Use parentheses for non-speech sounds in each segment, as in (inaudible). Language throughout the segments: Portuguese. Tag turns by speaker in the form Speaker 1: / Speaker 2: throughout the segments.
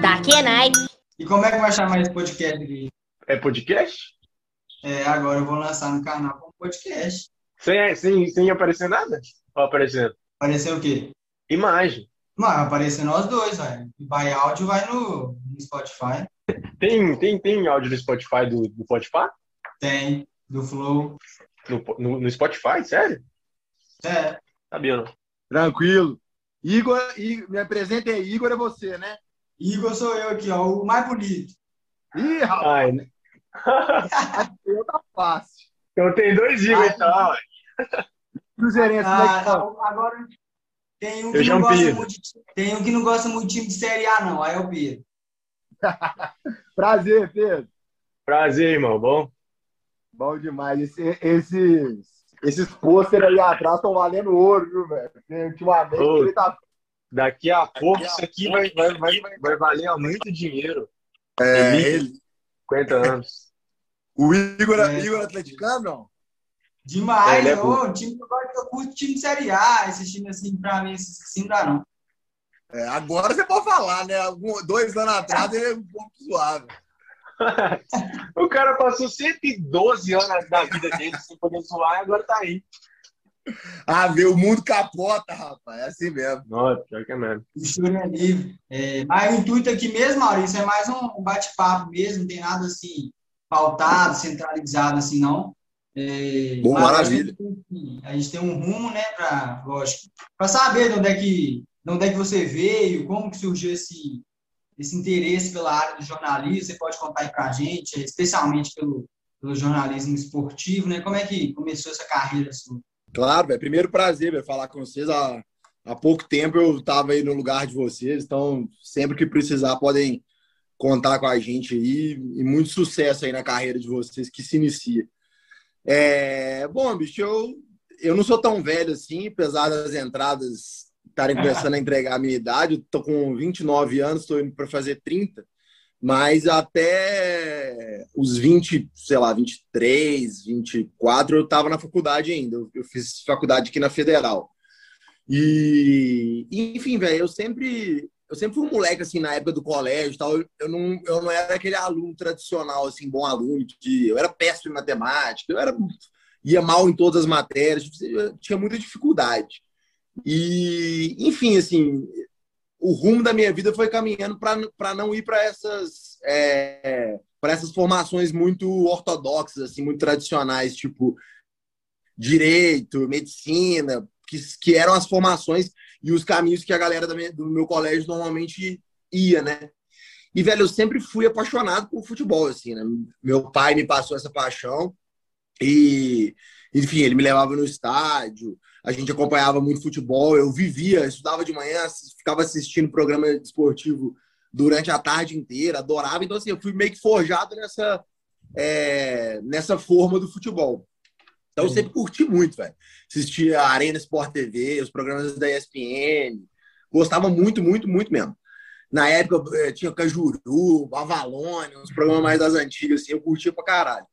Speaker 1: Tá que night.
Speaker 2: E como é que vai chamar esse podcast aqui?
Speaker 3: É podcast?
Speaker 2: É, agora eu vou lançar no canal como podcast.
Speaker 3: Sem, sem, sem aparecer nada? Ou aparecendo?
Speaker 2: Aparecer o quê?
Speaker 3: Imagem.
Speaker 2: Mas aparecer nós dois, velho. Vai áudio, vai no, no Spotify.
Speaker 3: Tem, tem, tem áudio no Spotify do, do Spotify?
Speaker 2: Tem, do Flow.
Speaker 3: No, no, no Spotify? Sério?
Speaker 2: É,
Speaker 3: Sabia não.
Speaker 4: Tranquilo. Igor, Igor, me apresenta aí. Igor é você, né?
Speaker 2: Igor sou eu aqui, ó, o mais bonito.
Speaker 4: Ih, rapaz,
Speaker 3: Ai, né?
Speaker 4: eu (laughs) tá fácil.
Speaker 3: então tem dois Igor
Speaker 2: Ah,
Speaker 3: então.
Speaker 4: Cruzeirense, como é
Speaker 2: Ah,
Speaker 4: que tá?
Speaker 2: não, agora tem um
Speaker 3: Eu
Speaker 2: que
Speaker 3: já
Speaker 2: não gosta muito, de- tem um que não gosta muito de time de Série A, não. Aí é o Pedro.
Speaker 4: Prazer, Pedro.
Speaker 3: Prazer, irmão. Bom?
Speaker 4: Bom demais. Esse- esses esses pôster aí atrás estão valendo ouro, viu, velho? Ultimamente
Speaker 3: Ô.
Speaker 4: ele tá.
Speaker 3: Daqui a pouco isso aqui vai, vai, vai, vai valer muito dinheiro.
Speaker 4: É,
Speaker 3: Elite.
Speaker 4: ele.
Speaker 3: 50 anos.
Speaker 4: O Igor,
Speaker 2: É.
Speaker 4: Igor atleticano, não?
Speaker 2: Demais,
Speaker 3: É, é
Speaker 2: ô, um time que eu gosto, eu curto time de Série A. Esses times assim, pra mim, esses assim não dá, não.
Speaker 4: É, agora você pode falar, né? Algum- dois anos atrás ele é um pouco suave. (laughs)
Speaker 3: o cara passou 112 anos da vida dele sem poder zoar e agora tá aí. (laughs)
Speaker 4: Ah, vê, o mundo capota, rapaz. É assim mesmo.
Speaker 3: Nossa, pior que é mesmo.
Speaker 2: O choro é livre. É, mas o intuito aqui mesmo, Maurício, é mais um bate-papo mesmo, não tem nada assim pautado, centralizado assim, não. É,
Speaker 4: Bom, maravilha.
Speaker 2: A gente, tem, a gente tem um rumo, né, para, lógico, para saber de onde é que, de onde é que você veio, como que surgiu esse, esse interesse pela área do jornalismo, você pode contar aí para a gente, especialmente pelo, pelo jornalismo esportivo, né? Como é que começou essa carreira sua?
Speaker 4: Claro, velho. Primeiro prazer, falar com vocês. Há, há pouco tempo eu estava aí no lugar de vocês, então sempre que precisar podem contar com a gente aí e muito sucesso aí na carreira de vocês que se inicia. É, bom, bicho, eu, eu não sou tão velho assim, apesar das entradas estarem começando a entregar a minha idade. Tô com 29 anos, estou indo para fazer 30, mas até os 20, sei lá, 23, 24, eu estava na faculdade ainda. Eu, fiz faculdade aqui na Federal. E, enfim, velho, eu sempre eu sempre fui um moleque assim na época do colégio, tal. Eu, não eu não era aquele aluno tradicional assim, bom aluno eu era péssimo em matemática, eu era ia mal em todas as matérias, tinha muita dificuldade. E, enfim, assim, o rumo da minha vida foi caminhando para não ir para essas é, para essas formações muito ortodoxas, assim, muito tradicionais, tipo direito, medicina, que, que eram as formações e os caminhos que a galera minha- do meu colégio normalmente ia, né? E, velho, eu sempre fui apaixonado por futebol, assim, né? Meu pai me passou essa paixão e, enfim, ele me levava no estádio, a gente acompanhava muito futebol, eu vivia, estudava de manhã, ficava assistindo programa esportivo durante a tarde inteira, adorava. Então, assim, eu fui meio que forjado nessa, é, nessa forma do futebol. Então, eu sempre curti muito, velho. Assistia a Arena Sport TV, os programas da ESPN. Gostava muito, muito, muito mesmo. Na época, eh, tinha Cajuru, Avalônia, uns programas mais das antigas, assim, eu curtia pra caralho.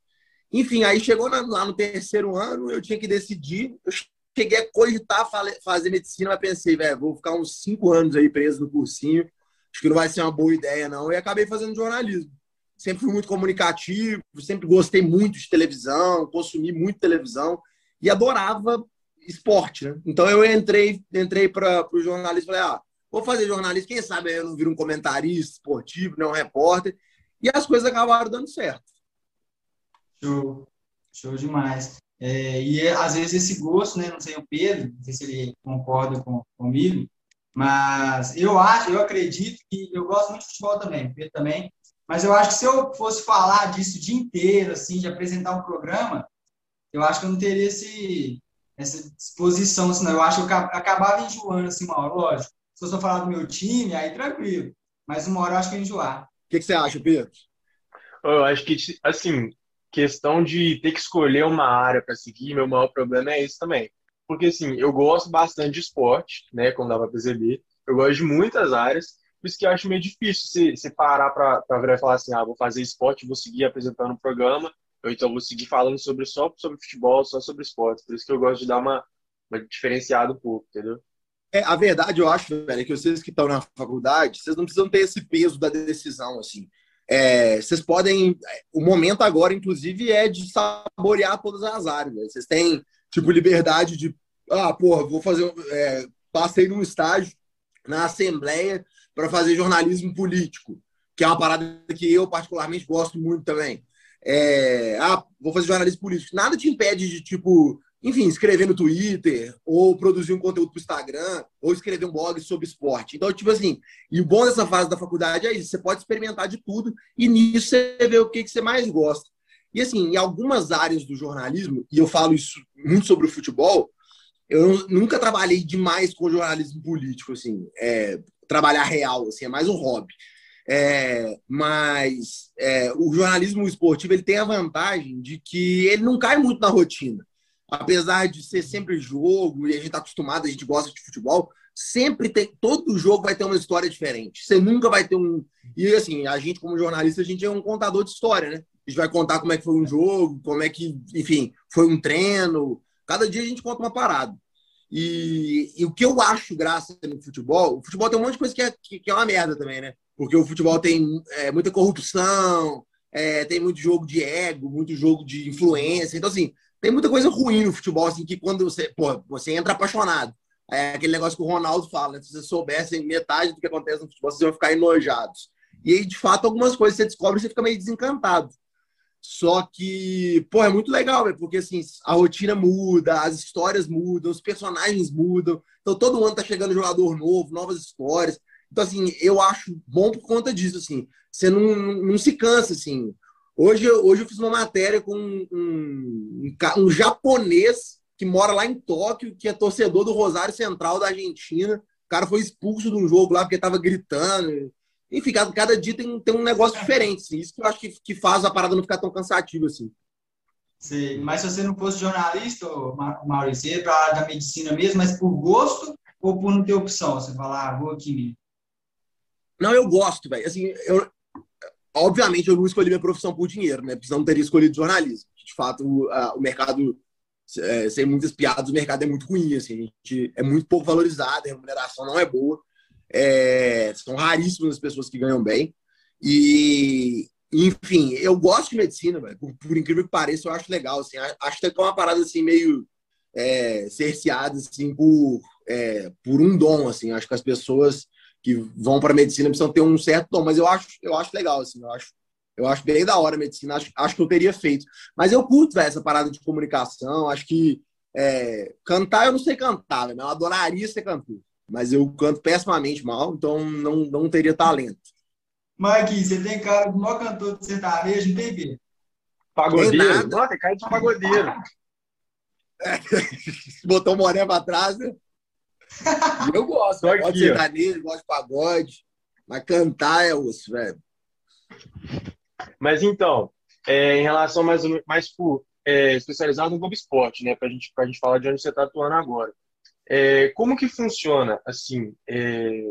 Speaker 4: Enfim, aí chegou lá no terceiro ano, eu tinha que decidir. Eu cheguei a cogitar fazer medicina, mas pensei, velho, vou ficar uns cinco anos aí preso no cursinho. Acho que não vai ser uma boa ideia, não. E acabei fazendo jornalismo. Sempre fui muito comunicativo, sempre gostei muito de televisão, consumi muito televisão e adorava esporte, né? Então eu entrei, entrei para o jornalismo, falei, ah, vou fazer jornalismo, quem sabe eu não viro um comentarista esportivo, não um repórter. E as coisas acabaram dando certo.
Speaker 2: Show, show demais. É, e é, às vezes esse gosto, né? Não sei o Pedro, não sei se ele concorda com, comigo, mas eu acho, eu acredito que eu gosto muito de futebol também, o Pedro também. Mas eu acho que se eu fosse falar disso o dia inteiro, assim, de apresentar um programa, eu acho que eu não teria esse, essa disposição, senão eu acho que eu acab- acabava enjoando, assim, uma hora, lógico. Se eu só falar do meu time, aí tranquilo. Mas uma hora eu acho que eu ia enjoar.
Speaker 4: O que, que você acha, Pedro?
Speaker 3: Eu acho que, assim, questão de ter que escolher uma área para seguir, meu maior problema é esse também. Porque, assim, eu gosto bastante de esporte, né, como dá para perceber. Eu gosto de muitas áreas, por isso que eu acho meio difícil você, você parar para virar e falar assim, ah, vou fazer esporte, vou seguir apresentando o programa, ou então vou seguir falando sobre só sobre futebol, só sobre esporte. Por isso que eu gosto de dar uma, uma diferenciada um pouco, entendeu?
Speaker 4: É, a verdade, eu acho, velho, é que vocês que estão na faculdade, vocês não precisam ter esse peso da decisão, assim. É, vocês podem. O momento agora, inclusive, é de saborear todas as áreas. Né? Vocês têm, tipo, liberdade de. Ah, porra, vou fazer. É, passei num estágio na Assembleia para fazer jornalismo político, que é uma parada que eu, particularmente, gosto muito também. É, ah, vou fazer jornalismo político. Nada te impede de, tipo, enfim, escrever no Twitter, ou produzir um conteúdo para o Instagram, ou escrever um blog sobre esporte. Então, tipo assim, e o bom dessa fase da faculdade é isso: você pode experimentar de tudo, e nisso você vê o que, que você mais gosta. E assim, em algumas áreas do jornalismo, e eu falo isso muito sobre o futebol, eu nunca trabalhei demais com jornalismo político, assim, é, trabalhar real, assim, é mais um hobby. É, mas é, o jornalismo esportivo ele tem a vantagem de que ele não cai muito na rotina apesar de ser sempre jogo e a gente está acostumado, a gente gosta de futebol, sempre tem, todo jogo vai ter uma história diferente. Você nunca vai ter um. E assim, a gente, como jornalista, a gente é um contador de história, né? A gente vai contar como é que foi um jogo, como é que, enfim, foi um treino. Cada dia a gente conta uma parada. E, e o que eu acho graça no futebol, o futebol tem um monte de coisa que é, que, que é uma merda também, né? Porque o futebol tem é, muita corrupção, é, tem muito jogo de ego, muito jogo de influência. Então, assim, tem muita coisa ruim no futebol, assim, que quando você, pô, você entra apaixonado. É aquele negócio que o Ronaldo fala, né? Se vocês soubessem metade do que acontece no futebol, vocês vão ficar enojados. E aí, de fato, algumas coisas você descobre e você fica meio desencantado. Só que, pô, é muito legal, véio, porque assim, a rotina muda, as histórias mudam, os personagens mudam. Então, todo ano tá chegando jogador novo, novas histórias. Então, assim, eu acho bom por conta disso, assim. Você não, não se cansa, assim. Hoje, hoje eu fiz uma matéria com um, um, um, japonês que mora lá em Tóquio, que é torcedor do Rosário Central da Argentina. O cara foi expulso de um jogo lá porque estava gritando. Enfim, cada, cada dia tem, tem um negócio diferente. Assim. Isso que eu acho que, que faz a parada não ficar tão cansativa assim.
Speaker 2: Sim, mas se você não fosse jornalista, Maurício, ia para a área da medicina mesmo, mas por gosto ou por não ter opção? Você falar, ah, vou aqui mesmo.
Speaker 4: Não, eu gosto, velho. Assim, eu, obviamente, eu não escolhi minha profissão por dinheiro, né? Porque não teria escolhido jornalismo. De fato, o, mercado, é, sem muitas piadas, o mercado é muito ruim, assim, é muito pouco valorizado, a remuneração não é boa. É, são raríssimas as pessoas que ganham bem. E, enfim, eu gosto de medicina, por, por, incrível que pareça, eu acho legal. Assim, acho que é uma parada assim, meio é, cerceada assim, por, é, por um dom. Assim, acho que as pessoas que vão para medicina precisam ter um certo tom, mas eu acho, eu acho legal, assim, eu acho, eu acho bem da hora a medicina, acho, acho que eu teria feito. Mas eu curto véio, essa parada de comunicação, acho que é, cantar eu não sei cantar, eu adoraria ser cantor, mas eu canto pessimamente mal, então não, não teria talento.
Speaker 2: Mike, você tem cara de maior cantor de sertanejo, não tem ver?
Speaker 3: Pagodeiro? Nossa, tem cara de pagodeiro.
Speaker 4: É, (laughs) botou o moné pra trás, né? Eu gosto, Só gosto de sertanejo, gosto de pagode, mas cantar é osso, velho.
Speaker 3: Mas então, é, em relação mais, mais por, é, especializado no Globo Esporte, né, pra gente, pra gente falar de onde você está atuando agora. É, como que funciona, assim, é,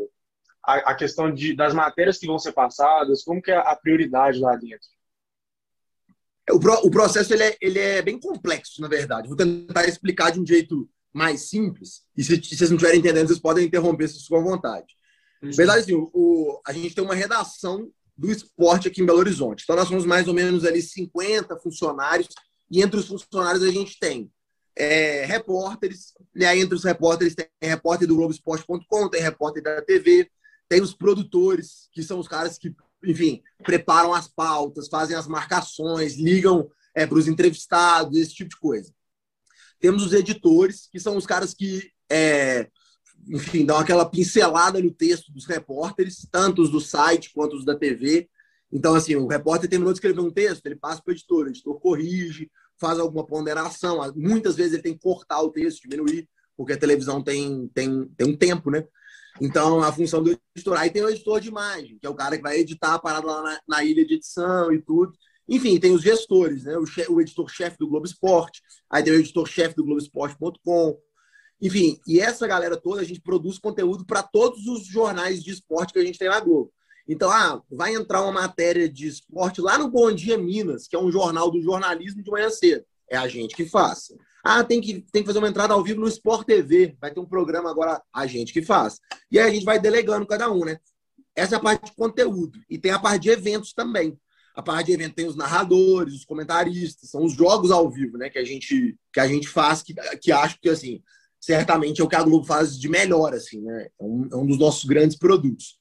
Speaker 3: a, a, questão de, das matérias que vão ser passadas, como que é a prioridade lá dentro?
Speaker 4: O, pro, o processo ele é, ele é bem complexo, na verdade. Vou tentar explicar de um jeito mais simples. E se, se vocês não estiverem entendendo, vocês podem interromper se à vontade. Verdade, assim, o, o, a gente tem uma redação do esporte aqui em Belo Horizonte. Então, nós somos mais ou menos ali 50 funcionários, e entre os funcionários a gente tem é, repórteres, e aí entre os repórteres tem repórter do Globoesporte.com, tem repórter da TV, tem os produtores, que são os caras que, enfim, preparam as pautas, fazem as marcações, ligam é, para os entrevistados, esse tipo de coisa. Temos os editores, que são os caras que, é, enfim, dão aquela pincelada no texto dos repórteres, tanto os do site quanto os da TV. Então, assim, o repórter terminou de escrever um texto, ele passa para o editor, o editor corrige, faz alguma ponderação. Muitas vezes ele tem que cortar o texto, diminuir, porque a televisão tem, tem, tem um tempo, né? Então, a função do editor. Aí tem o editor de imagem, que é o cara que vai editar a parada lá na, na ilha de edição e tudo. Enfim, tem os gestores, né? o, o editor-chefe do Globo Esporte, aí tem o editor-chefe do Globoesporte.com. Enfim, e essa galera toda, a gente produz conteúdo para todos os jornais de esporte que a gente tem na Globo. Então, ah, vai entrar uma matéria de esporte lá no Bom Dia Minas, que é um jornal do jornalismo de manhã cedo. É a gente que faz. Ah, tem que, tem que fazer uma entrada ao vivo no Sport TV. Vai ter um programa agora, a gente que faz. E aí a gente vai delegando cada um, né? Essa é a parte de conteúdo. E tem a parte de eventos também. A parte de evento tem os narradores, os comentaristas, são os jogos ao vivo, né? Que a gente, que a gente faz, que, que acho que, assim, certamente é o que a Globo faz de melhor, assim, né? É um, é um dos nossos grandes produtos.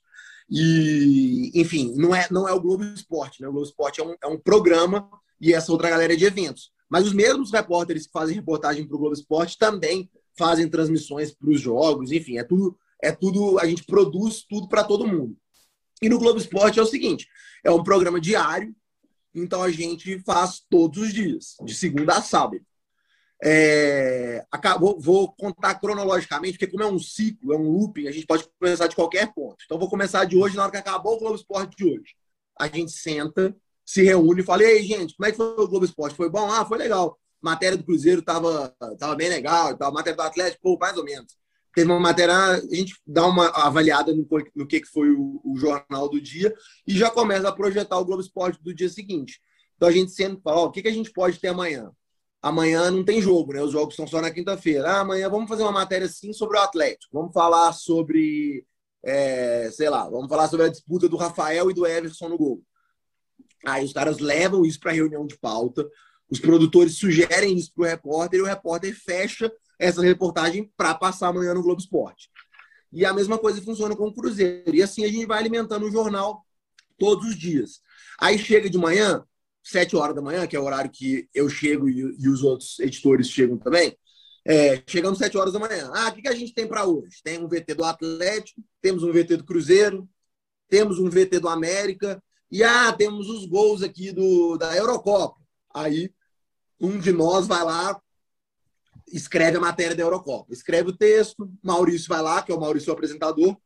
Speaker 4: E, enfim, não é, não é o Globo Esporte, né? O Globo Esporte é um, é um programa e essa outra galera é de eventos. Mas os mesmos repórteres que fazem reportagem para o Globo Esporte também fazem transmissões para os jogos, enfim, é tudo, é tudo, a gente produz tudo para todo mundo. E no Globo Esporte é o seguinte: é um programa diário, então a gente faz todos os dias, de segunda a sábado. É, acabou, vou contar cronologicamente, porque como é um ciclo, é um looping, a gente pode começar de qualquer ponto. Então, vou começar de hoje, na hora que acabou o Globo Esporte de hoje. A gente senta, se reúne e fala, e aí, gente, como é que foi o Globo Esporte? Foi bom? Ah, foi legal. Matéria do Cruzeiro tava, tava bem legal, tava. matéria do Atlético, pô, mais ou menos. Teve uma matéria, a gente dá uma avaliada no, no que, que foi o, o jornal do dia e já começa a projetar o Globo Esporte do dia seguinte. Então a gente sempre fala, ó, o que, que a gente pode ter amanhã? amanhã não tem jogo, né? Os jogos são só na quinta-feira. Ah, amanhã vamos fazer uma matéria sim sobre o Atlético. Vamos falar sobre, é, sei lá, vamos falar sobre a disputa do Rafael e do Everson no gol. Aí os caras levam isso para reunião de pauta, os produtores sugerem isso para o repórter e o repórter fecha essa reportagem para passar amanhã no Globo Esporte. E a mesma coisa funciona com o Cruzeiro. E assim a gente vai alimentando o jornal todos os dias. Aí chega de manhã, sete horas da manhã, que é o horário que eu chego e, e os outros editores chegam também, é, chegamos sete horas da manhã. Ah, o que, que a gente tem para hoje? Tem um VT do Atlético, temos um VT do Cruzeiro, temos um VT do América, e ah, temos os gols aqui do, da Eurocopa. Aí um de nós vai lá, escreve a matéria da Eurocopa. Escreve o texto, Maurício vai lá, que é o Maurício o apresentador,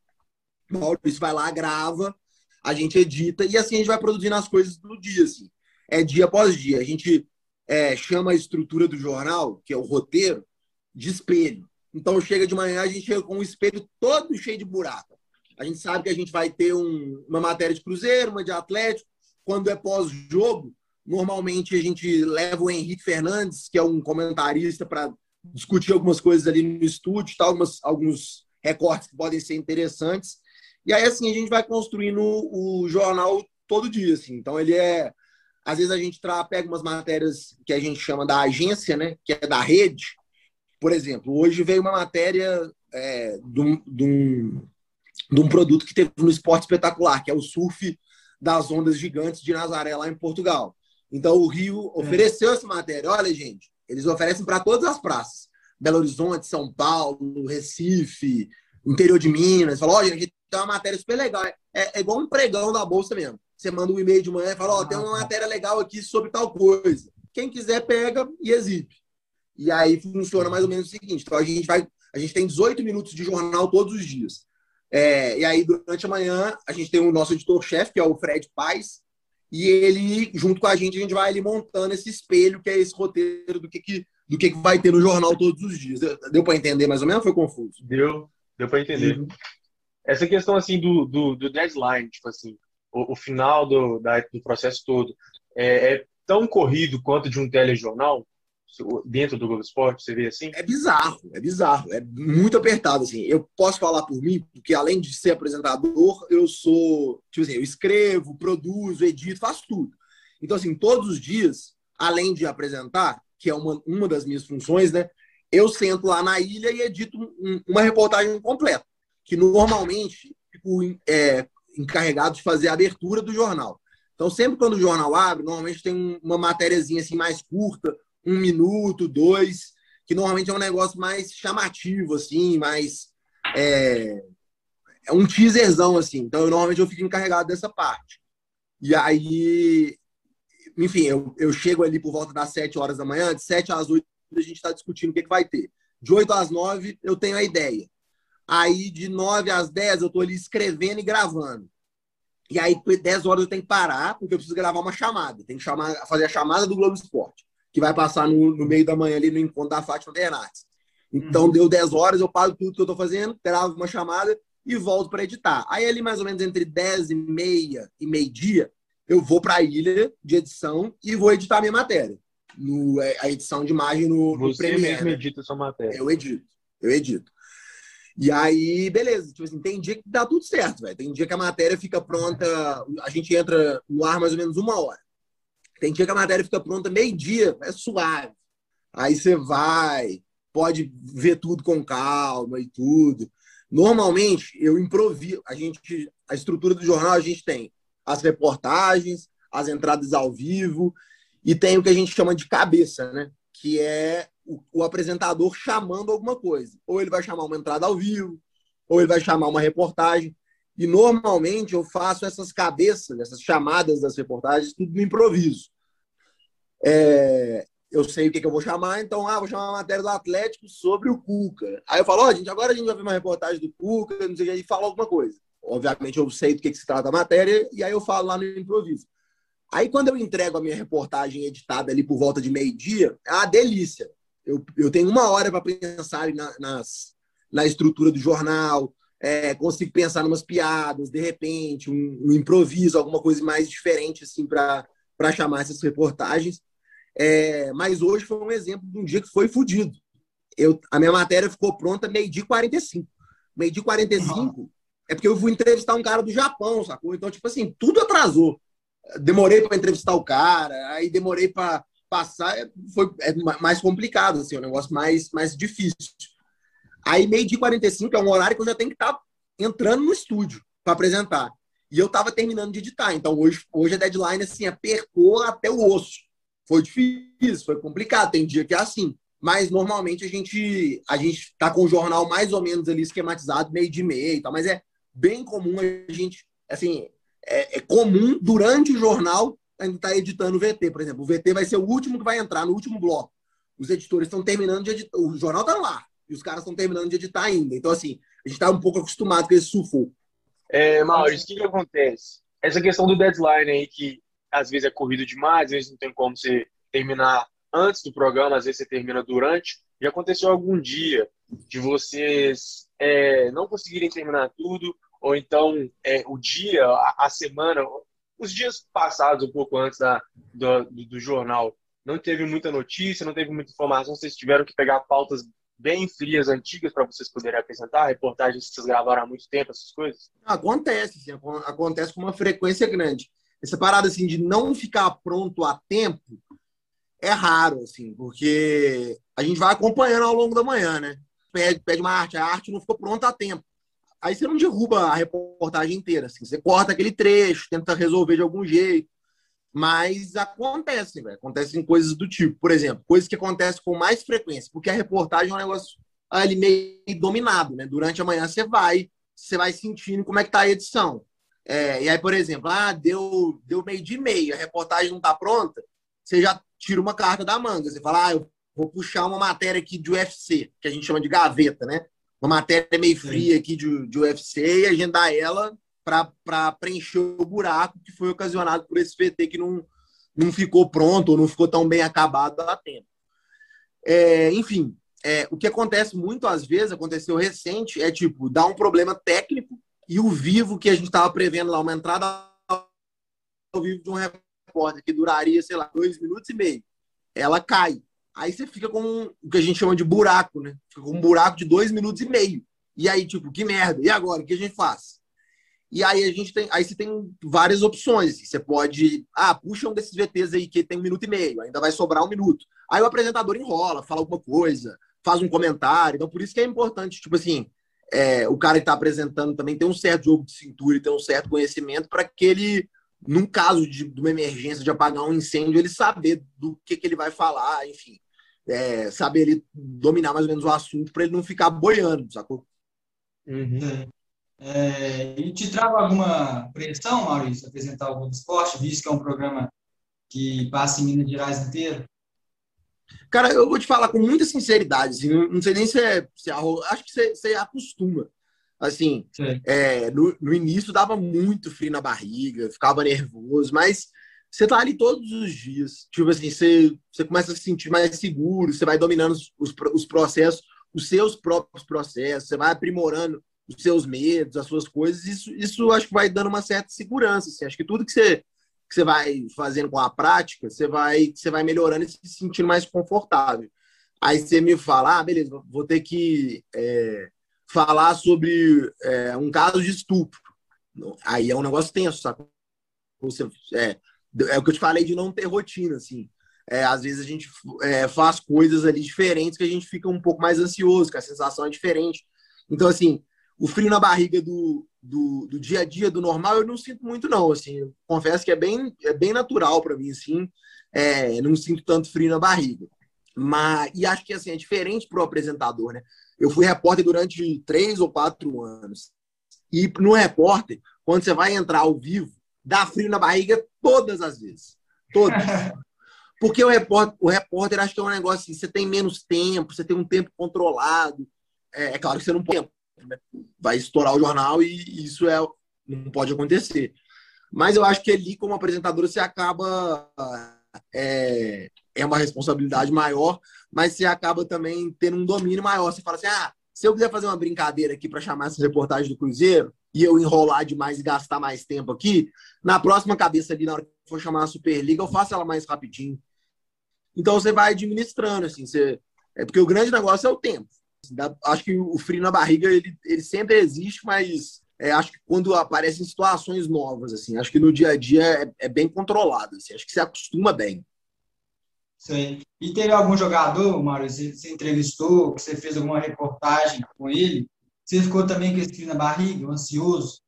Speaker 4: Maurício vai lá, grava, a gente edita, e assim a gente vai produzindo as coisas no dia, assim é dia após dia. A gente é, chama a estrutura do jornal, que é o roteiro, de espelho. Então, chega de manhã, a gente chega com um espelho todo cheio de buraco. A gente sabe que a gente vai ter um, uma matéria de Cruzeiro, uma de Atlético. Quando é pós-jogo, normalmente a gente leva o Henrique Fernandes, que é um comentarista, para discutir algumas coisas ali no estúdio, tá? Algumas, alguns recortes que podem ser interessantes. E aí, assim, a gente vai construindo o jornal todo dia, assim. Então, ele é às vezes a gente pega umas matérias que a gente chama da agência, né? Que é da rede. Por exemplo, hoje veio uma matéria é, de, um, de, um, de um produto que teve no esporte espetacular, que é o surf das ondas gigantes de Nazaré, lá em Portugal. Então, o Rio é. ofereceu essa matéria. Olha, gente, eles oferecem para todas as praças. Belo Horizonte, São Paulo, Recife, interior de Minas. Falou, olha, a gente tem uma matéria super legal. É, é igual um pregão da Bolsa mesmo você manda um e-mail de manhã e fala: Ó, oh, tem uma ah, matéria legal aqui sobre tal coisa. Quem quiser, pega e exibe. E aí funciona mais ou menos o seguinte: então a gente vai, a gente tem 18 minutos de jornal todos os dias. É, e aí, durante a manhã, a gente tem o nosso editor-chefe, que é o Fred Paz, e ele, junto com a gente, a gente vai ali montando esse espelho, que é esse roteiro do que, que, do que, que vai ter no jornal todos os dias. Deu para entender mais ou menos? Foi confuso?
Speaker 3: Deu, deu para entender. Uhum. Essa questão, assim, do, do, do deadline, tipo assim, o, o final do, da, do processo todo é, é, tão corrido quanto de um telejornal dentro do Globo Esporte, você vê assim?
Speaker 4: É bizarro, é bizarro, é muito apertado, assim. Eu posso falar por mim, porque além de ser apresentador, eu sou, tipo assim, eu escrevo, produzo, edito, faço tudo. Então, assim, todos os dias, além de apresentar, que é uma, uma das minhas funções, né? Eu sento lá na ilha e edito um, uma reportagem completa, que normalmente fico é, encarregado de fazer a abertura do jornal. Então, sempre quando o jornal abre, normalmente tem uma matériazinha assim mais curta, um minuto, dois, que normalmente é um negócio mais chamativo, assim, mais. É, é um teaserzão, assim. Então, eu, normalmente eu fico encarregado dessa parte. E aí, enfim, eu, eu chego ali por volta das 7 horas da manhã, de 7 às 8 a gente está discutindo o que, que vai ter. De 8 às 9 eu tenho a ideia. Aí, de 9 às 10, eu estou ali escrevendo e gravando. E aí, 10 horas eu tenho que parar, porque eu preciso gravar uma chamada. Tem que chamar, fazer a chamada do Globo Esporte, que vai passar no, no meio da manhã ali no encontro da Fátima Bernardes. Então, uhum. deu 10 horas, eu paro tudo que eu estou fazendo, gravo uma chamada e volto para editar. Aí, ali, mais ou menos entre 10 e meia e meio-dia, eu vou para a ilha de edição e vou editar minha matéria. no, é, a edição de imagem no,
Speaker 3: Você
Speaker 4: no Premiere.
Speaker 3: mesmo
Speaker 4: né?
Speaker 3: edita sua matéria.
Speaker 4: Eu edito, eu edito. E aí, beleza, tipo assim, tem dia que dá tudo certo, velho. Tem dia que a matéria fica pronta, a gente entra no ar mais ou menos uma hora. Tem dia que a matéria fica pronta meio-dia, é suave. Aí você vai, pode ver tudo com calma e tudo. Normalmente, eu improviso. A gente, a estrutura do jornal, a gente tem as reportagens, as entradas ao vivo e tem o que a gente chama de cabeça, né? Que é o, o apresentador chamando alguma coisa. Ou ele vai chamar uma entrada ao vivo, ou ele vai chamar uma reportagem. E normalmente eu faço essas cabeças, essas chamadas das reportagens, tudo no improviso. É, eu sei o que, que eu vou chamar, então, ah, vou chamar uma matéria do Atlético sobre o Cuca. Aí eu falo, ó, oh, gente, agora a gente vai ver uma reportagem do Cuca, não sei o que, e falo alguma coisa. Obviamente eu sei do que, que se trata a matéria, e aí eu falo lá no improviso. Aí quando eu entrego a minha reportagem editada ali por volta de meio-dia, é uma delícia. Eu, eu tenho uma hora para pensar na, nas, na estrutura do jornal, é, consigo pensar umas piadas, de repente, um, um improviso, alguma coisa mais diferente assim para chamar essas reportagens. É, mas hoje foi um exemplo de um dia que foi fodido. Eu, a minha matéria ficou pronta meio-dia 45. Meio-dia 45 uhum. é porque eu fui entrevistar um cara do Japão, sacou? Então, tipo assim, tudo atrasou. Demorei para entrevistar o cara, aí demorei para passar, é, foi é mais complicado, assim, um negócio mais, mais difícil. Aí, meio-dia 45 é um horário que eu já tenho que estar tá entrando no estúdio para apresentar. E eu estava terminando de editar. Então, hoje, hoje a deadline, assim, apertou até o osso. Foi difícil, foi complicado. Tem dia que é assim. Mas normalmente a gente a gente tá com o jornal mais ou menos ali esquematizado, meio de meio e tal. Mas é bem comum a gente, assim, é, é comum durante o jornal a gente tá editando o VT, por exemplo. O VT vai ser o último que vai entrar, no último bloco. Os editores estão terminando de editar. O jornal tá lá. E os caras estão terminando de editar ainda. Então, assim, a gente tá um pouco acostumado com esse sufoco.
Speaker 3: É, Maurício, o que, que acontece? Essa questão do deadline aí, que às vezes é corrido demais, às vezes não tem como você terminar antes do programa, às vezes você termina durante. Já aconteceu algum dia de vocês é, não conseguirem terminar tudo, ou então é, o dia, a, a, semana, os dias passados, um pouco antes da, do, do, jornal, não teve muita notícia, não teve muita informação, vocês tiveram que pegar pautas bem frias, antigas, para vocês poderem apresentar, reportagens que vocês gravaram há muito tempo, essas coisas?
Speaker 4: Acontece, sim, acontece com uma frequência grande essa parada assim de não ficar pronto a tempo é raro, assim, porque a gente vai acompanhando ao longo da manhã, né? Pede, pede uma arte, a arte não ficou pronta a tempo. Aí você não derruba a reportagem inteira, assim, você corta aquele trecho, tenta resolver de algum jeito. Mas acontece, velho. Acontecem coisas do tipo, por exemplo, coisas que acontecem com mais frequência, porque a reportagem é um negócio ali meio dominado, né? Durante a manhã você vai, você vai sentindo como é que tá a edição. É, e aí, por exemplo, ah, deu, deu meio de meio, a reportagem não está pronta, você já tira uma carta da manga. Você fala, ah, eu vou puxar uma matéria aqui de UFC, que a gente chama de gaveta, né? Uma matéria meio fria aqui de, de UFC e agendar ela para preencher o buraco que foi ocasionado por esse VT que não, não ficou pronto ou não ficou tão bem acabado a tempo. É, enfim, é, o que acontece muito às vezes, aconteceu recente, é tipo, dá um problema técnico e o vivo que a gente estava prevendo lá, uma entrada ao vivo de um repórter que duraria, sei lá, dois minutos e meio, ela cai. Aí você fica com o que a gente chama de buraco, né? Fica com um buraco de dois minutos e meio. E aí, tipo, que merda. E agora? O que a gente faz? E aí a gente tem. Aí você tem várias opções. Você pode. Ah, puxa um desses VTs aí que tem um minuto e meio, ainda vai sobrar um minuto. Aí o apresentador enrola, fala alguma coisa, faz um comentário. Então, por isso que é importante, tipo assim, é, o cara que está apresentando também tem um certo jogo de cintura e tem um certo conhecimento para que ele, num caso de, de, uma emergência, de apagar um incêndio, ele saber do que, que ele vai falar, enfim. É, saber ele dominar mais ou menos o assunto para ele não ficar boiando, sacou?
Speaker 2: Uhum. É, e te trava alguma pressão, Maurício, apresentar o Globo Esporte, visto que é um programa que passa em Minas Gerais inteiro?
Speaker 4: Cara, eu vou te falar com muita sinceridade, assim, não sei nem se é, se é acho que você, você acostuma. Assim, é, no, no, início dava muito frio na barriga, ficava nervoso, mas você tá ali todos os dias. Tipo assim, você, você começa a se sentir mais seguro, você vai dominando os, os, os processos, os seus próprios processos, você vai aprimorando os seus medos, as suas coisas. Isso, isso acho que vai dando uma certa segurança. Assim. Acho que tudo que você que você vai fazendo com a prática, você vai, você vai melhorando e se sentindo mais confortável. Aí você me fala, ah, beleza, vou ter que é, falar sobre é, um caso de estupro. Aí é um negócio tenso, sabe? Você, é, é o que eu te falei de não ter rotina, assim. É, às vezes a gente é, faz coisas ali diferentes que a gente fica um pouco mais ansioso, que a sensação é diferente. Então, assim, o frio na barriga do, do, do, dia a dia, do normal, eu não sinto muito, não. Assim, confesso que é bem, é bem natural para mim, assim. É, não sinto tanto frio na barriga. Mas, e acho que assim, é diferente para o apresentador, né? Eu fui repórter durante três ou quatro anos. E no repórter, quando você vai entrar ao vivo, dá frio na barriga todas as vezes. Todas. (laughs) Porque o repórter, o repórter acho que é um negócio assim, você tem menos tempo, você tem um tempo controlado. É, é claro que você não pode? Vai estourar o jornal e isso é não pode acontecer. Mas eu acho que ali, como apresentador, você acaba. É, é uma responsabilidade maior, mas você acaba também tendo um domínio maior. Você fala assim: ah, se eu quiser fazer uma brincadeira aqui para chamar essas reportagens do Cruzeiro e eu enrolar demais e gastar mais tempo aqui, na próxima cabeça ali, na hora que for chamar a Superliga, eu faço ela mais rapidinho. Então você vai administrando, assim, você... é porque o grande negócio é o tempo. Acho que o frio na barriga ele, ele sempre existe, mas é, acho que quando aparecem situações novas, assim, acho que no dia a dia é, é bem controlado. Assim, acho que se acostuma bem.
Speaker 2: Sim. E teve algum jogador, Mário, você, você entrevistou, que você fez alguma reportagem com ele? Você ficou também com esse frio na barriga, ansioso?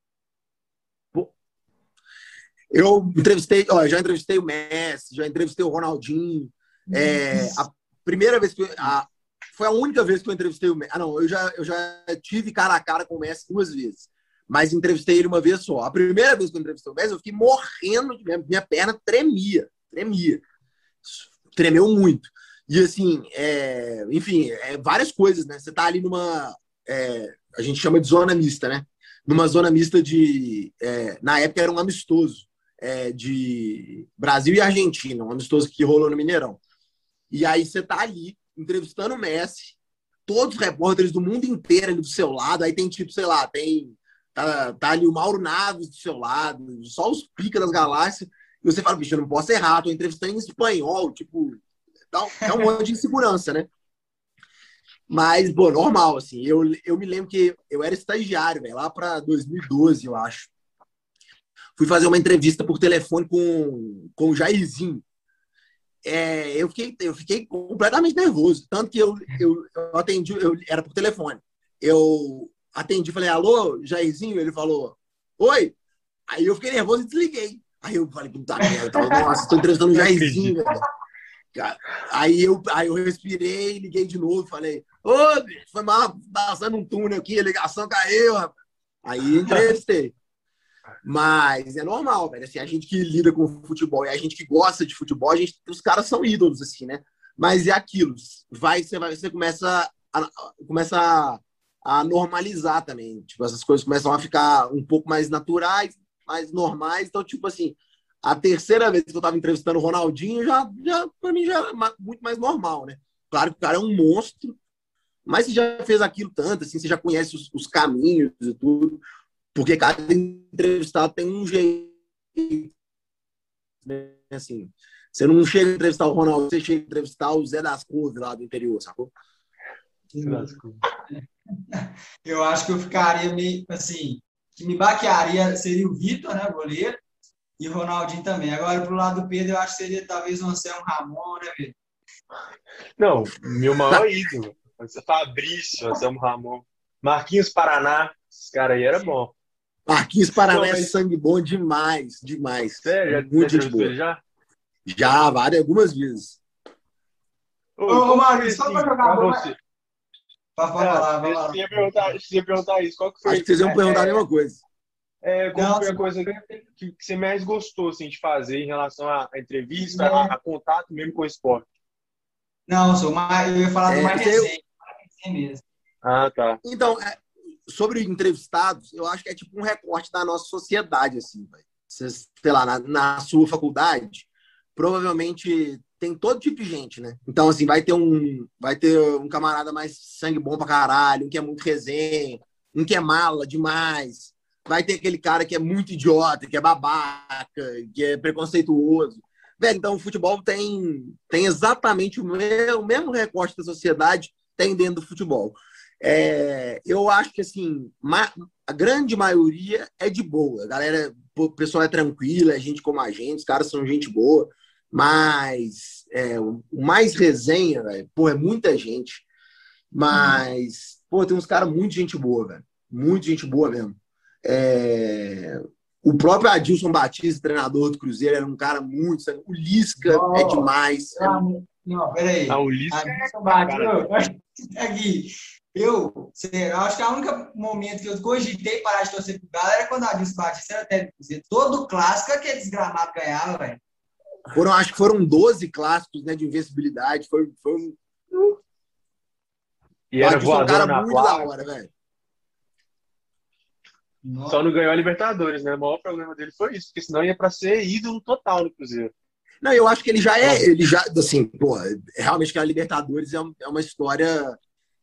Speaker 4: Eu entrevistei, ó, já entrevistei o Messi, já entrevistei o Ronaldinho. É, a primeira vez que a, foi a única vez que eu entrevistei o Messi. Ah, não, eu já, eu já tive cara a cara com o Messi duas vezes. Mas entrevistei ele uma vez só. A primeira vez que eu entrevistei o Messi, eu fiquei morrendo, minha, minha perna tremia, tremia. Tremeu muito. E assim, é, enfim, é, várias coisas, né? Você tá ali numa. É, a gente chama de zona mista, né? Numa zona mista de. É, na época era um amistoso é, de Brasil e Argentina, um amistoso que rolou no Mineirão. E aí você tá ali entrevistando o Messi, todos os repórteres do mundo inteiro ali do seu lado, aí tem tipo, sei lá, tem tá, tá ali o Mauro Naves do seu lado, só os pica das galáxias, e você fala, bicho, eu não posso errar, tô entrevistando em espanhol, tipo, é um monte de insegurança, né? Mas, bom, normal, assim, eu, eu me lembro que eu era estagiário, velho, lá para 2012, eu acho. Fui fazer uma entrevista por telefone com, com o Jairzinho, é, eu, fiquei, eu fiquei completamente nervoso. Tanto que eu, eu, eu atendi, eu, era por telefone. Eu atendi, falei, alô, Jairzinho? Ele falou, oi. Aí eu fiquei nervoso e desliguei. Aí eu falei, puta merda, nossa, estou entrevistando o Jairzinho. Aí eu, aí eu respirei, liguei de novo, falei, ô, foi mal, passando um túnel aqui, a ligação caiu. Aí entrevistei. Mas é normal, velho. Assim, a gente que lida com futebol e a gente que gosta de futebol, a gente, os caras são ídolos, assim, né? Mas é aquilo. Vai, você, vai, você começa, a, começa a, a normalizar também. Tipo, essas coisas começam a ficar um pouco mais naturais, mais normais. Então, tipo assim, a terceira vez que eu tava entrevistando o Ronaldinho, já, já para mim, já é muito mais normal, né? Claro que o cara é um monstro, mas você já fez aquilo tanto, assim, você já conhece os, os caminhos e tudo. Porque cada entrevistado tem um jeito. Assim, você não chega a entrevistar o Ronaldo, você chega a entrevistar o Zé das Couves lá do interior, sacou? (laughs)
Speaker 2: Eu acho que eu ficaria meio assim, que me baquearia seria o Vitor, né, goleiro, e o Ronaldinho também. Agora, pro lado do Pedro, eu acho que seria talvez um Anselmo Ramon, né, Pedro?
Speaker 3: Não, meu maior ídolo. Fabrício, Anselmo Ramon. Marquinhos Paraná, esse cara aí era bom.
Speaker 4: Marquinhos Paraná é sangue bom demais, demais.
Speaker 3: Sério? Já Muito de boa. Já?
Speaker 4: Já, várias, algumas vezes.
Speaker 2: Ô, ô Mário, só pra jogar bola. Você... Pra falar,
Speaker 3: vai lá. Você ia perguntar, ia perguntar isso. Qual que foi?
Speaker 4: Acho que vocês iam perguntar é, a mesma coisa.
Speaker 3: É, qual Não, foi a coisa que, que, você mais gostou assim, de fazer em relação à entrevista, a, a, contato mesmo com o esporte?
Speaker 2: Não, sou mais, eu ia falar é, do mais recente, eu... mesmo.
Speaker 3: Ah, tá.
Speaker 4: Então, é, sobre entrevistados, eu acho que é tipo um recorte da nossa sociedade, assim, Você, sei lá, na, na, sua faculdade, provavelmente tem todo tipo de gente, né? Então, assim, vai ter um, vai ter um camarada mais sangue bom pra caralho, um que é muito resenha, um que é mala demais. vai ter aquele cara que é muito idiota, que é babaca, que é preconceituoso. Velho, então o futebol tem, tem exatamente o mesmo, o mesmo recorte da sociedade tem dentro do futebol. É, eu acho que assim, a grande maioria é de boa. A galera, o pessoal é tranquilo, é gente como a gente, os caras são gente boa, mas é, o mais resenha, velho, pô, é muita gente. Mas, pô, tem uns caras muito gente boa, velho. Muito gente boa mesmo. É... O próprio Adilson Batista, treinador do Cruzeiro, era um cara muito. O Lisca oh, é demais.
Speaker 2: É... Não, peraí. Ah, o Lisca Adilson é Batista. Aqui, eu, eu acho que o único momento que eu cogitei parar de torcer pro Galo era quando o Adilson Batista era técnico. Todo clássico aquele desgramado ganhava, velho.
Speaker 4: Foram, acho que foram 12 clássicos né, de invencibilidade. Foi, foi um.
Speaker 3: E era voador um cara na muito placa. da hora, velho. Só não ganhou a Libertadores, né? O maior problema dele foi isso, porque senão ia para ser ídolo total no Cruzeiro.
Speaker 4: Não, eu acho que ele já é, ele já, assim, pô, realmente que a Libertadores é, é uma história,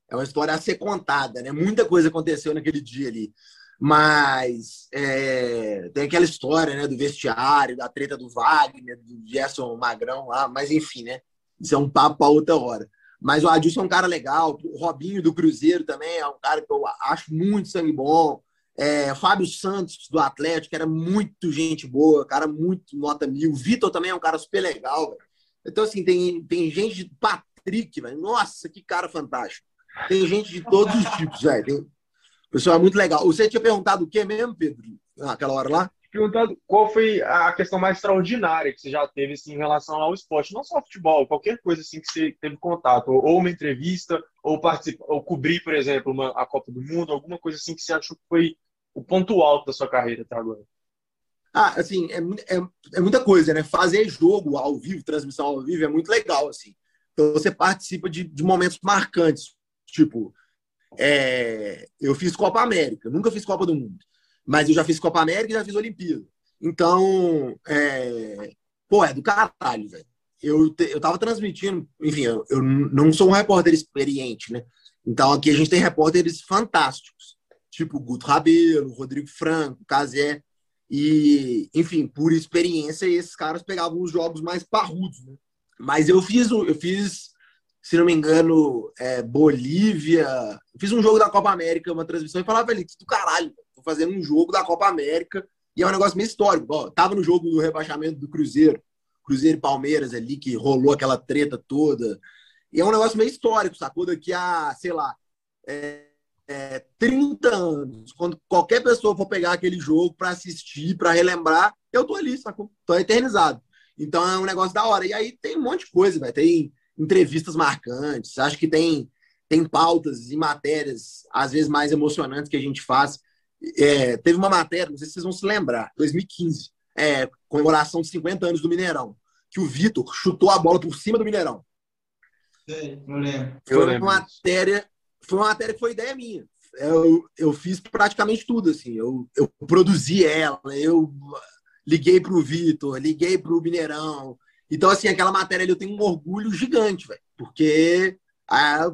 Speaker 4: é uma história a ser contada, né? Muita coisa aconteceu naquele dia ali. Mas é, tem aquela história, né, do vestiário, da treta do Wagner, do Gerson Magrão lá, mas enfim, né? Isso é um papo para outra hora. Mas o Adilson é um cara legal, o Robinho do Cruzeiro também é um cara que eu acho muito sangue bom. É, Fábio Santos, do Atlético, era muito gente boa, cara muito nota mil. Vitor também é um cara super legal. Véio. Então, assim, tem, tem gente Patrick, velho. Nossa, que cara fantástico. Tem gente de todos os tipos, velho. Tem... O pessoal é muito legal. Você tinha perguntado o que mesmo, Pedro, naquela hora lá?
Speaker 3: Perguntado qual foi a questão mais extraordinária que você já teve assim, em relação ao esporte, não só futebol, qualquer coisa assim que você teve contato, ou uma entrevista, ou ou cobrir, por exemplo, uma, a Copa do Mundo, alguma coisa assim que você achou que foi o ponto alto da sua carreira até agora?
Speaker 4: Ah, assim, é, é, é, muita coisa, né? Fazer jogo ao vivo, transmissão ao vivo, é muito legal, assim. Então, você participa de, de momentos marcantes. Tipo, é, eu fiz Copa América, nunca fiz Copa do Mundo, mas eu já fiz Copa América e já fiz Olimpíada. Então, é, pô, é do caralho, velho. Eu, eu tava transmitindo, enfim, eu, eu não sou um repórter experiente, né? Então, aqui a gente tem repórteres fantásticos tipo Guto Rabelo, Rodrigo Franco, Casé. E, enfim, por experiência, esses caras pegavam os jogos mais parrudos, né? Mas eu fiz, eu fiz, se não me engano, é, Bolívia. Fiz um jogo da Copa América, uma transmissão, e falava ali, do caralho, tô fazendo um jogo da Copa América, e é um negócio meio histórico. Ó, tava no jogo do rebaixamento do Cruzeiro, Cruzeiro e Palmeiras ali, que rolou aquela treta toda. E é um negócio meio histórico, sacou? Daqui a, sei lá, é, é, 30 anos, quando qualquer pessoa for pegar aquele jogo para assistir, para relembrar, eu tô ali, sacou? Tô eternizado. Então é um negócio da hora. E aí tem um monte de coisa, velho. Tem entrevistas marcantes, acho que tem, tem pautas e matérias, às vezes mais emocionantes, que a gente faz. É, teve uma matéria, não sei se vocês vão se lembrar, 2015, é, comemoração de 50 anos do Mineirão, que o Vitor chutou a bola por cima do Mineirão.
Speaker 2: Sei, eu lembro.
Speaker 4: Foi uma matéria foi uma matéria que foi ideia minha. Eu, eu fiz praticamente tudo, assim. Eu, eu produzi ela, eu liguei para o Vitor, liguei para o Mineirão. Então, assim, aquela matéria ali eu tenho um orgulho gigante, velho. Porque a,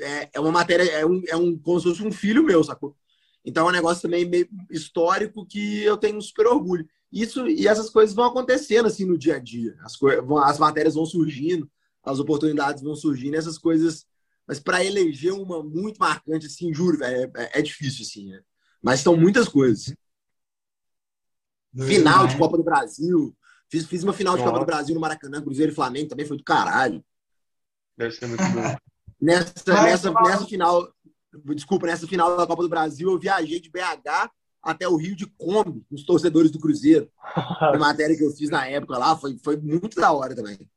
Speaker 4: é, é uma matéria, é um, é um, como se fosse um filho meu, sacou? Então é um negócio também meio histórico que eu tenho um super orgulho. Isso, e essas coisas vão acontecendo assim no dia a dia. As, as matérias vão surgindo, as oportunidades vão surgindo, essas coisas mas para eleger uma muito marcante, assim, juro, velho, é, é, difícil, assim, né? Mas são muitas coisas. Final de Copa do Brasil. Fiz, fiz uma final de Copa do Brasil no Maracanã, Cruzeiro e Flamengo, também foi do caralho.
Speaker 3: Deve ser muito bom.
Speaker 4: Nessa, nessa, nessa final, desculpa, nessa final da Copa do Brasil, eu viajei de BH até o Rio de Kombi, os torcedores do Cruzeiro. a matéria que eu fiz na época lá foi, foi muito da hora também.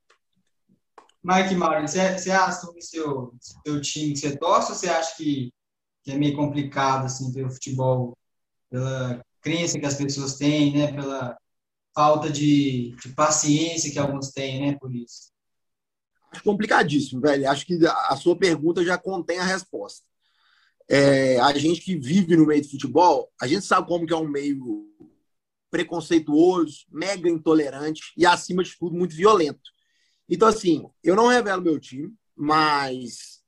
Speaker 2: Mike Mauro, você, você assume seu, seu time que você torce ou você acha que, que é meio complicado assim, ver o futebol pela crença que as pessoas têm, né? Pela falta de, de paciência que alguns têm, né? Por isso.
Speaker 4: Acho complicadíssimo, velho. Acho que a sua pergunta já contém a resposta. É, a gente que vive no meio do futebol, a gente sabe como que é um meio preconceituoso, mega intolerante e, acima de tudo, muito violento. Então, assim, eu não revelo meu time, mas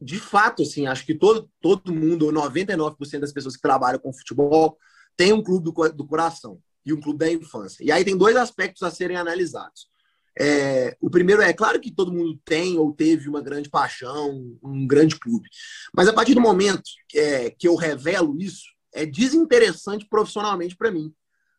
Speaker 4: de fato, assim, acho que todo, todo mundo, ou 99% das pessoas que trabalham com futebol, tem um clube do, do coração e um clube da infância. E aí tem dois aspectos a serem analisados. É, o primeiro é, claro que todo mundo tem ou teve uma grande paixão, um grande clube. Mas a partir do momento é, que eu revelo isso, é desinteressante profissionalmente para mim.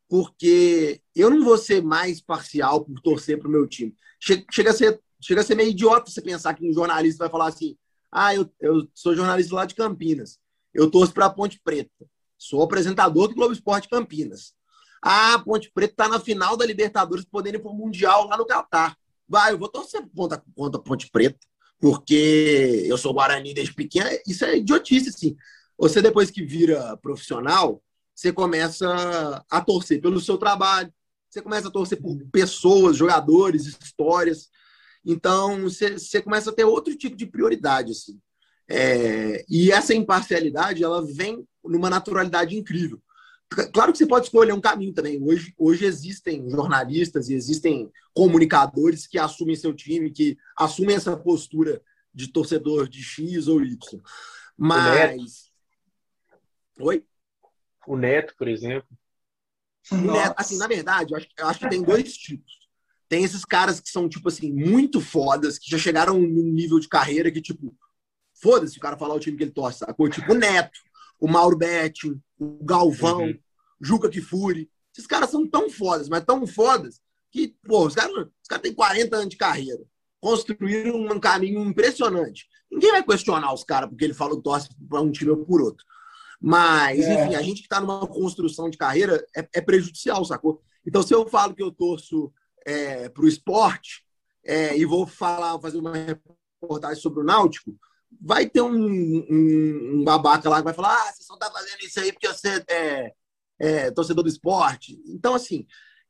Speaker 4: Porque eu não vou ser mais parcial por torcer para o meu time. Chega a, ser, chega a ser meio idiota você pensar que um jornalista vai falar assim: ah, eu, eu sou jornalista lá de Campinas, eu torço para a Ponte Preta, sou apresentador do Globo Esporte Campinas. Ah, Ponte Preta está na final da Libertadores, podendo ir para o Mundial lá no Catar. Vai, eu vou torcer contra, contra Ponte Preta, porque eu sou Guarani desde pequeno. Isso é idiotice, assim. Você, depois que vira profissional, você começa a torcer pelo seu trabalho, você começa a torcer por pessoas, jogadores, histórias. Então, você, você começa a ter outro tipo de prioridade, assim. É, e essa imparcialidade, ela vem numa naturalidade incrível. Claro que você pode escolher um caminho também. Hoje, hoje existem jornalistas e existem comunicadores que assumem seu time, que assumem essa postura de torcedor de X ou Y. Mas.
Speaker 3: O Oi? O Neto, por exemplo.
Speaker 4: O Neto, assim, na verdade, eu acho, eu acho que tem dois tipos. Tem esses caras que são, tipo assim, muito fodas, que já chegaram num nível de carreira que, tipo, foda-se o cara falar o time que ele torce, sacou? Tipo, o Neto o Mauro Betting, o Galvão, uhum. Juca Kifuri. Esses caras são tão fodas, mas tão fodas, que, pô, os caras, os caras têm 40 anos de carreira. Construíram um caminho impressionante. Ninguém vai questionar os caras porque ele fala que torce para um time ou por outro. Mas, é. enfim, a gente que está numa construção de carreira é, é, prejudicial, sacou? Então, se eu falo que eu torço é, para o esporte é, e vou falar, fazer uma reportagem sobre o Náutico, vai ter um, um, um, babaca lá que vai falar: ah, você só tá fazendo isso aí porque você é, é, torcedor do esporte. Então, assim,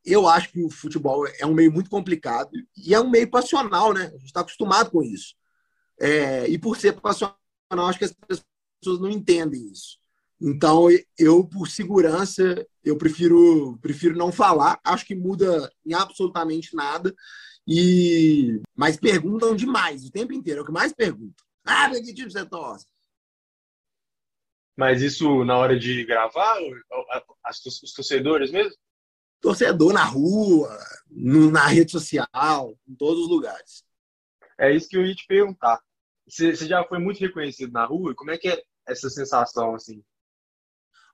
Speaker 4: eu acho que o futebol é um meio muito complicado e é um meio passional, né? A gente está acostumado com isso. É, e por ser passional, acho que as pessoas não entendem isso. Então, eu, por segurança, eu prefiro, prefiro não falar. Acho que muda em absolutamente nada. E mas perguntam demais o tempo inteiro, é o que mais perguntam. Ah, que time você torce?
Speaker 3: Mas isso na hora de gravar, os torcedores mesmo?
Speaker 4: Torcedor na rua, na rede social, em todos os lugares.
Speaker 3: É isso que eu ia te perguntar. Você, já foi muito reconhecido na rua? Como é que é essa sensação, assim?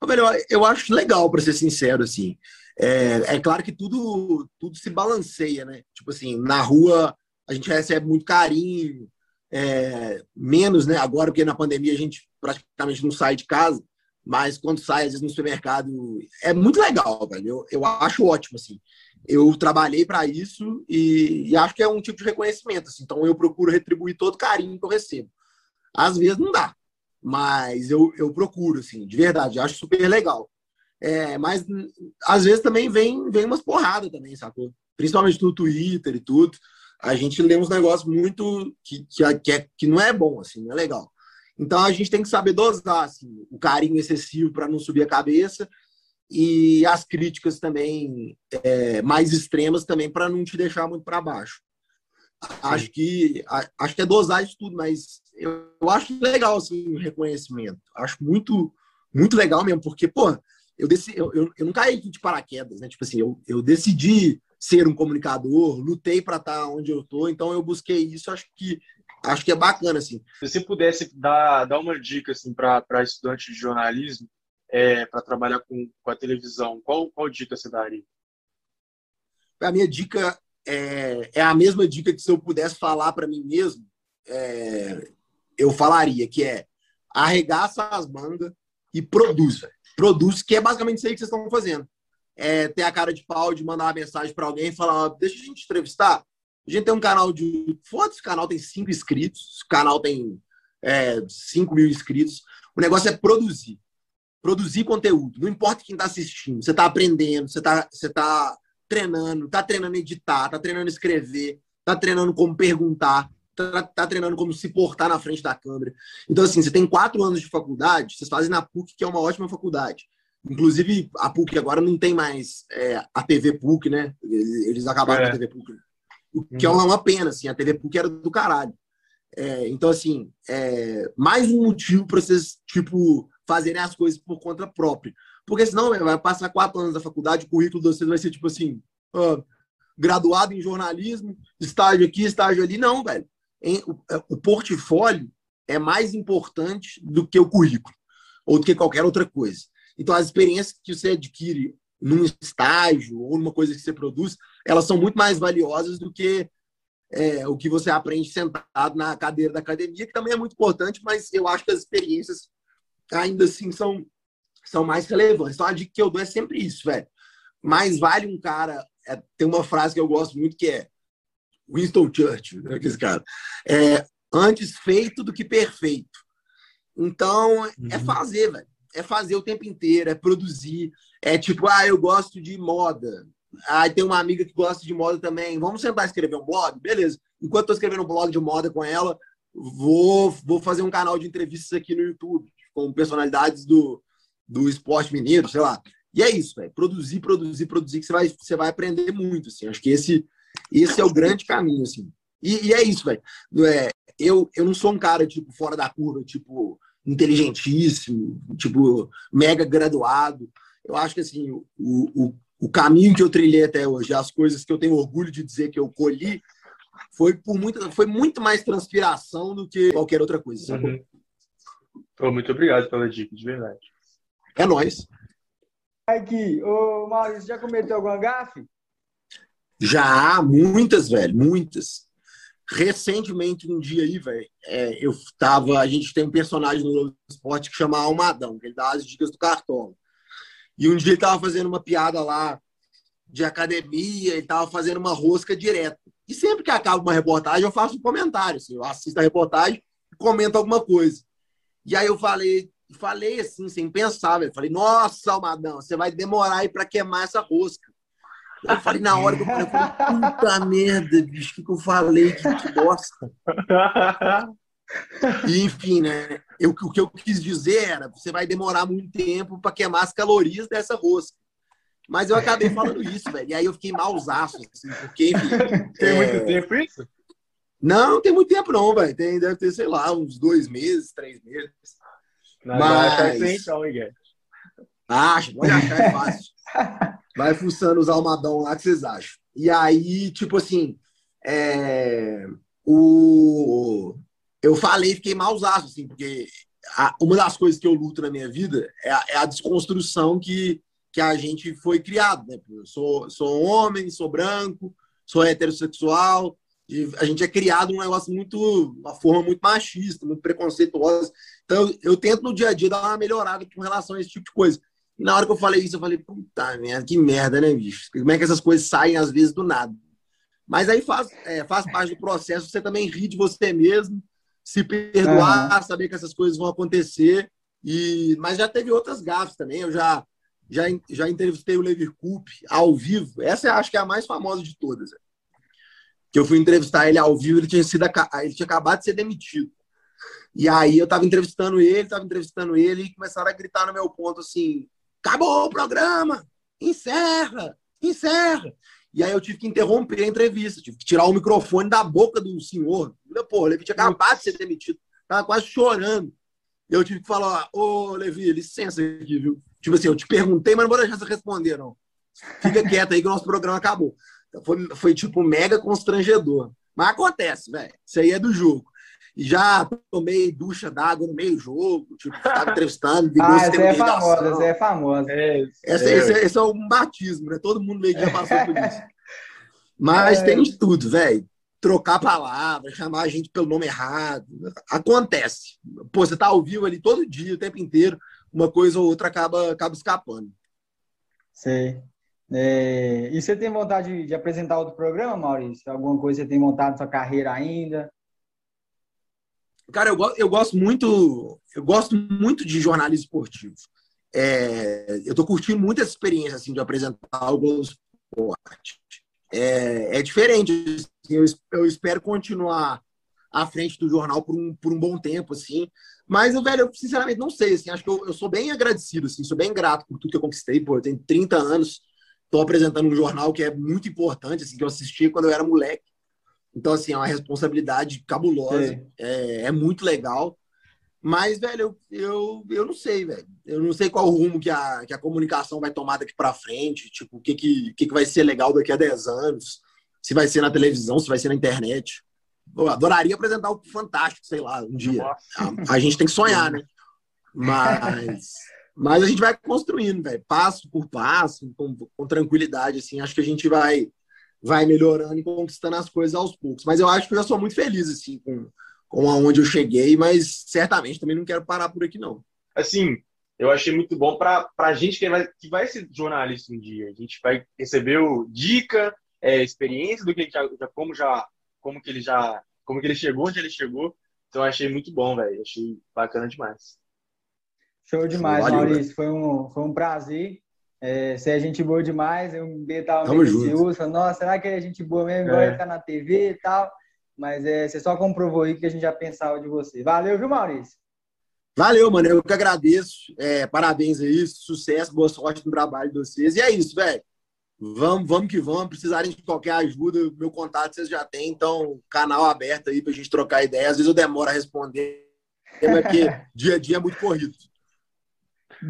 Speaker 4: Velho, eu acho legal, para ser sincero, assim. É, é claro que tudo, tudo se balanceia, né? Tipo assim, na rua a gente recebe muito carinho, é, menos, né? Agora, porque na pandemia a gente praticamente não sai de casa, mas quando sai, às vezes, no supermercado, é muito legal, velho. Eu, eu acho ótimo, assim. Eu trabalhei para isso e, e, acho que é um tipo de reconhecimento, assim. Então, eu procuro retribuir todo carinho que eu recebo. Às vezes não dá, mas eu, eu procuro, assim, de verdade. acho super legal. É, mas, às vezes, também vem, vem umas porradas também, sacou? Principalmente no Twitter e tudo a gente lê uns negócios muito que, que, que, é, que não é bom, assim, não é legal. Então a gente tem que saber dosar assim, o carinho excessivo para não subir a cabeça e as críticas também é, mais extremas também para não te deixar muito para baixo. Acho que acho que é dosar isso tudo, mas eu, eu acho legal assim, o reconhecimento. Acho muito muito legal mesmo, porque pô, eu, decidi, eu, eu, eu não caí de paraquedas, né? Tipo assim, eu, eu decidi ser um comunicador, lutei para estar tá onde eu estou, então eu busquei isso, acho que acho que é bacana assim.
Speaker 3: Se você pudesse dar, dar uma dica assim para estudante de jornalismo, é, para trabalhar com, com a televisão, qual, qual dica você daria?
Speaker 4: A minha dica é, é a mesma dica que se eu pudesse falar para mim mesmo, é, eu falaria, que é arregaça as mangas e produza. Produz, que é basicamente isso aí que vocês estão fazendo é, ter a cara de pau de mandar uma mensagem para alguém e falar: deixa a gente entrevistar. A gente tem um canal de. Foda-se, o canal tem cinco inscritos, o canal tem é, 5 mil inscritos. O negócio é produzir. Produzir conteúdo. Não importa quem está assistindo. Você está aprendendo, você está você tá treinando, está treinando editar, está treinando escrever, está treinando como perguntar, está tá treinando como se portar na frente da câmera. Então, assim, você tem quatro anos de faculdade, vocês fazem na PUC, que é uma ótima faculdade. Inclusive, a PUC agora não tem mais é, a TV PUC, né? Eles acabaram é. com a TV PUC. O que é uhum. uma pena, assim. A TV PUC era do caralho. É, então, assim, é, mais um motivo para vocês, tipo, fazerem as coisas por conta própria. Porque senão vai passar quatro anos da faculdade, o currículo de vocês vai ser tipo assim: uh, graduado em jornalismo, estágio aqui, estágio ali. Não, velho. O, é, o portfólio é mais importante do que o currículo, ou do que qualquer outra coisa. Então, as experiências que você adquire num estágio ou numa coisa que você produz, elas são muito mais valiosas do que é, o que você aprende sentado na cadeira da academia, que também é muito importante, mas eu acho que as experiências ainda assim são, são mais relevantes. Então, a dica que eu dou é sempre isso, velho. Mais vale um cara. É, tem uma frase que eu gosto muito que é Winston Churchill, né, esse cara. É, antes feito do que perfeito. Então, é uhum. é fazer, velho. É fazer o tempo inteiro, é produzir. É tipo, ah, eu gosto de moda. Aí tem uma amiga que gosta de moda também. Vamos sentar e escrever um blog? Beleza. Enquanto estou escrevendo um blog de moda com ela, vou, vou fazer um canal de entrevistas aqui no YouTube, com personalidades do, do esporte mineiro, sei lá. E é isso, velho. Produzir, produzir, produzir, que você vai, você vai aprender muito, assim. Acho que esse, esse é o grande caminho, assim. E, e é isso, velho. É, eu, eu não sou um cara, tipo, fora da curva, tipo, inteligentíssimo, tipo, mega graduado. Eu acho que, assim, o, o, o caminho que eu trilhei até hoje, as coisas que eu tenho orgulho de dizer que eu colhi, foi por muito, foi muito mais transpiração do que qualquer outra coisa. Uhum.
Speaker 3: Oh, muito obrigado pela dica, de verdade.
Speaker 4: É nóis.
Speaker 2: Aqui, ô Maurício, já cometeu alguma gafe?
Speaker 4: Já, muitas, velho, muitas. Recentemente, um dia aí, velho, é, eu tava. A gente tem um personagem no esporte que chama Almadão, que ele dá as dicas do cartão. E um dia ele tava fazendo uma piada lá de academia, ele tava fazendo uma rosca direto. E sempre que acaba uma reportagem, eu faço um comentário. Assim, eu assisto a reportagem e comento alguma coisa. E aí eu falei, falei assim, sem pensar, velho. Falei, nossa, Almadão, você vai demorar aí para queimar essa rosca. Eu falei, na hora que eu falei, puta merda, bicho, o que, que eu falei? Que, que bosta. E, enfim, né? Eu, o que eu quis dizer era: você vai demorar muito tempo para queimar as calorias dessa rosca. Mas eu acabei falando isso, velho. E aí eu fiquei mausaço, assim, porque, enfim.
Speaker 3: Tem é... muito tempo isso?
Speaker 4: Não, não tem muito tempo, não, velho. Tem, deve ter, sei lá, uns dois meses, três meses.
Speaker 3: Não, Mas... Não, então, Miguel.
Speaker 4: Acha, pode achar, é fácil. (laughs) Vai fuçando os almadão lá que vocês acham. E aí, tipo assim, é... o... eu falei, fiquei mausaço, assim, porque a... uma das coisas que eu luto na minha vida é a, é a desconstrução que, que a gente foi criado, né? Eu sou, sou homem, sou branco, sou heterossexual, e a gente é criado um negócio muito, uma forma muito machista, muito preconceituosa. Então, eu, eu tento no dia a dia dar uma melhorada com relação a esse tipo de coisa. E na hora que eu falei isso, eu falei, puta merda, que merda, né, bicho? Como é que essas coisas saem às vezes do nada? Mas aí faz, é, faz parte do processo você também rir de você mesmo, se perdoar, uhum. saber que essas coisas vão acontecer. E, mas já teve outras gafas também. Eu já, já, já entrevistei o Levi Coupe ao vivo. Essa eu acho que é a mais famosa de todas. Que eu fui entrevistar ele ao vivo, ele tinha, sido, ele tinha acabado de ser demitido. E aí eu tava entrevistando ele, tava entrevistando ele, e começaram a gritar no meu ponto assim: acabou o programa, encerra, encerra. E aí eu tive que interromper a entrevista, tive que tirar o microfone da boca do senhor. Pô, o Levi tinha acabado de ser demitido, tava quase chorando. Eu tive que falar, ô Levi, licença aqui, viu? Tipo assim, eu te perguntei, mas não vou deixar você responder, não. Fica quieto aí que o nosso programa acabou. Foi, foi tipo mega constrangedor. Mas acontece, velho. Isso aí é do jogo. Já tomei ducha d'água no meio do jogo, tipo, estava (laughs) entrevistando.
Speaker 2: ah, essa é famosa, essa é famosa. É,
Speaker 4: essa, é. Esse, é, esse, é um batismo, né? Todo mundo meio que já passou por isso. (laughs) Mas é. tem de tudo, velho. Trocar palavras, chamar a gente pelo nome errado. Acontece. Pô, você tá ao vivo ali todo dia, o tempo inteiro, uma coisa ou outra acaba, acaba escapando.
Speaker 2: Sei. É... E você tem vontade de, de apresentar outro programa, Maurício? Alguma coisa você tem montado na sua carreira ainda?
Speaker 4: Cara, eu, eu gosto muito, eu gosto muito de jornalismo esportivo. É, eu estou curtindo muito essa experiência assim, de apresentar o Globo Esporte. É, é diferente. Assim, eu, eu, espero continuar à frente do jornal por um, por um bom tempo, assim. Mas, velho, eu sinceramente não sei. Assim, acho que eu, eu sou bem agradecido, assim, sou bem grato por tudo que eu conquistei. Pô, eu tenho 30 anos, estou apresentando um jornal que é muito importante, assim, que eu assisti quando eu era moleque. Então, assim, é uma responsabilidade cabulosa, é, é, muito legal. Mas, velho, eu, eu, eu não sei, velho. Eu não sei qual rumo que a, que a comunicação vai tomar daqui para frente. Tipo, o que, que, que, que vai ser legal daqui a 10 anos. Se vai ser na televisão, se vai ser na internet. Eu adoraria apresentar o Fantástico, sei lá, um dia. A, a, gente tem que sonhar, né? Mas, (laughs) mas a gente vai construindo, velho. Passo por passo, com, com tranquilidade, assim. Acho que a gente vai, vai melhorando e conquistando as coisas aos poucos. Mas eu acho que eu já sou muito feliz, assim, com com aonde eu cheguei, mas certamente também não quero parar por aqui, não.
Speaker 3: Assim, eu achei muito bom para a gente que vai, que vai ser jornalista um dia. A gente vai receber o dica, é, experiência do que já, já, como já como que ele já como que ele chegou onde ele chegou. Então achei muito bom, velho. Achei bacana demais.
Speaker 2: Show demais, Valeu, Maurício. Foi um, foi um prazer. É, você é gente boa demais. Eu estava meio ansioso. Nossa, será que é gente boa mesmo? É. Vai ficar na TV e tal. Mas é, você só comprovou aí que a gente já pensava de você. Valeu, viu, Maurício?
Speaker 4: Valeu, mano. Eu que agradeço. É, parabéns aí, sucesso, boa sorte no trabalho de vocês. E é isso, velho. Vamos, vamos que vamos. Precisarem de qualquer ajuda, meu contato vocês já têm. Então, canal aberto aí pra gente trocar ideia. Às vezes eu demoro a responder, porque (laughs) dia a dia é muito corrido.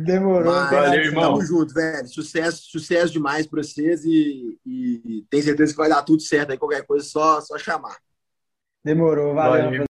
Speaker 2: Demorou. Mas,
Speaker 3: Valeu, irmão.
Speaker 4: Tamo junto, velho. Sucesso, sucesso demais pra vocês e, e tenho certeza que vai dar tudo certo aí. Qualquer coisa, só, só chamar.
Speaker 2: Demorou, valeu. valeu.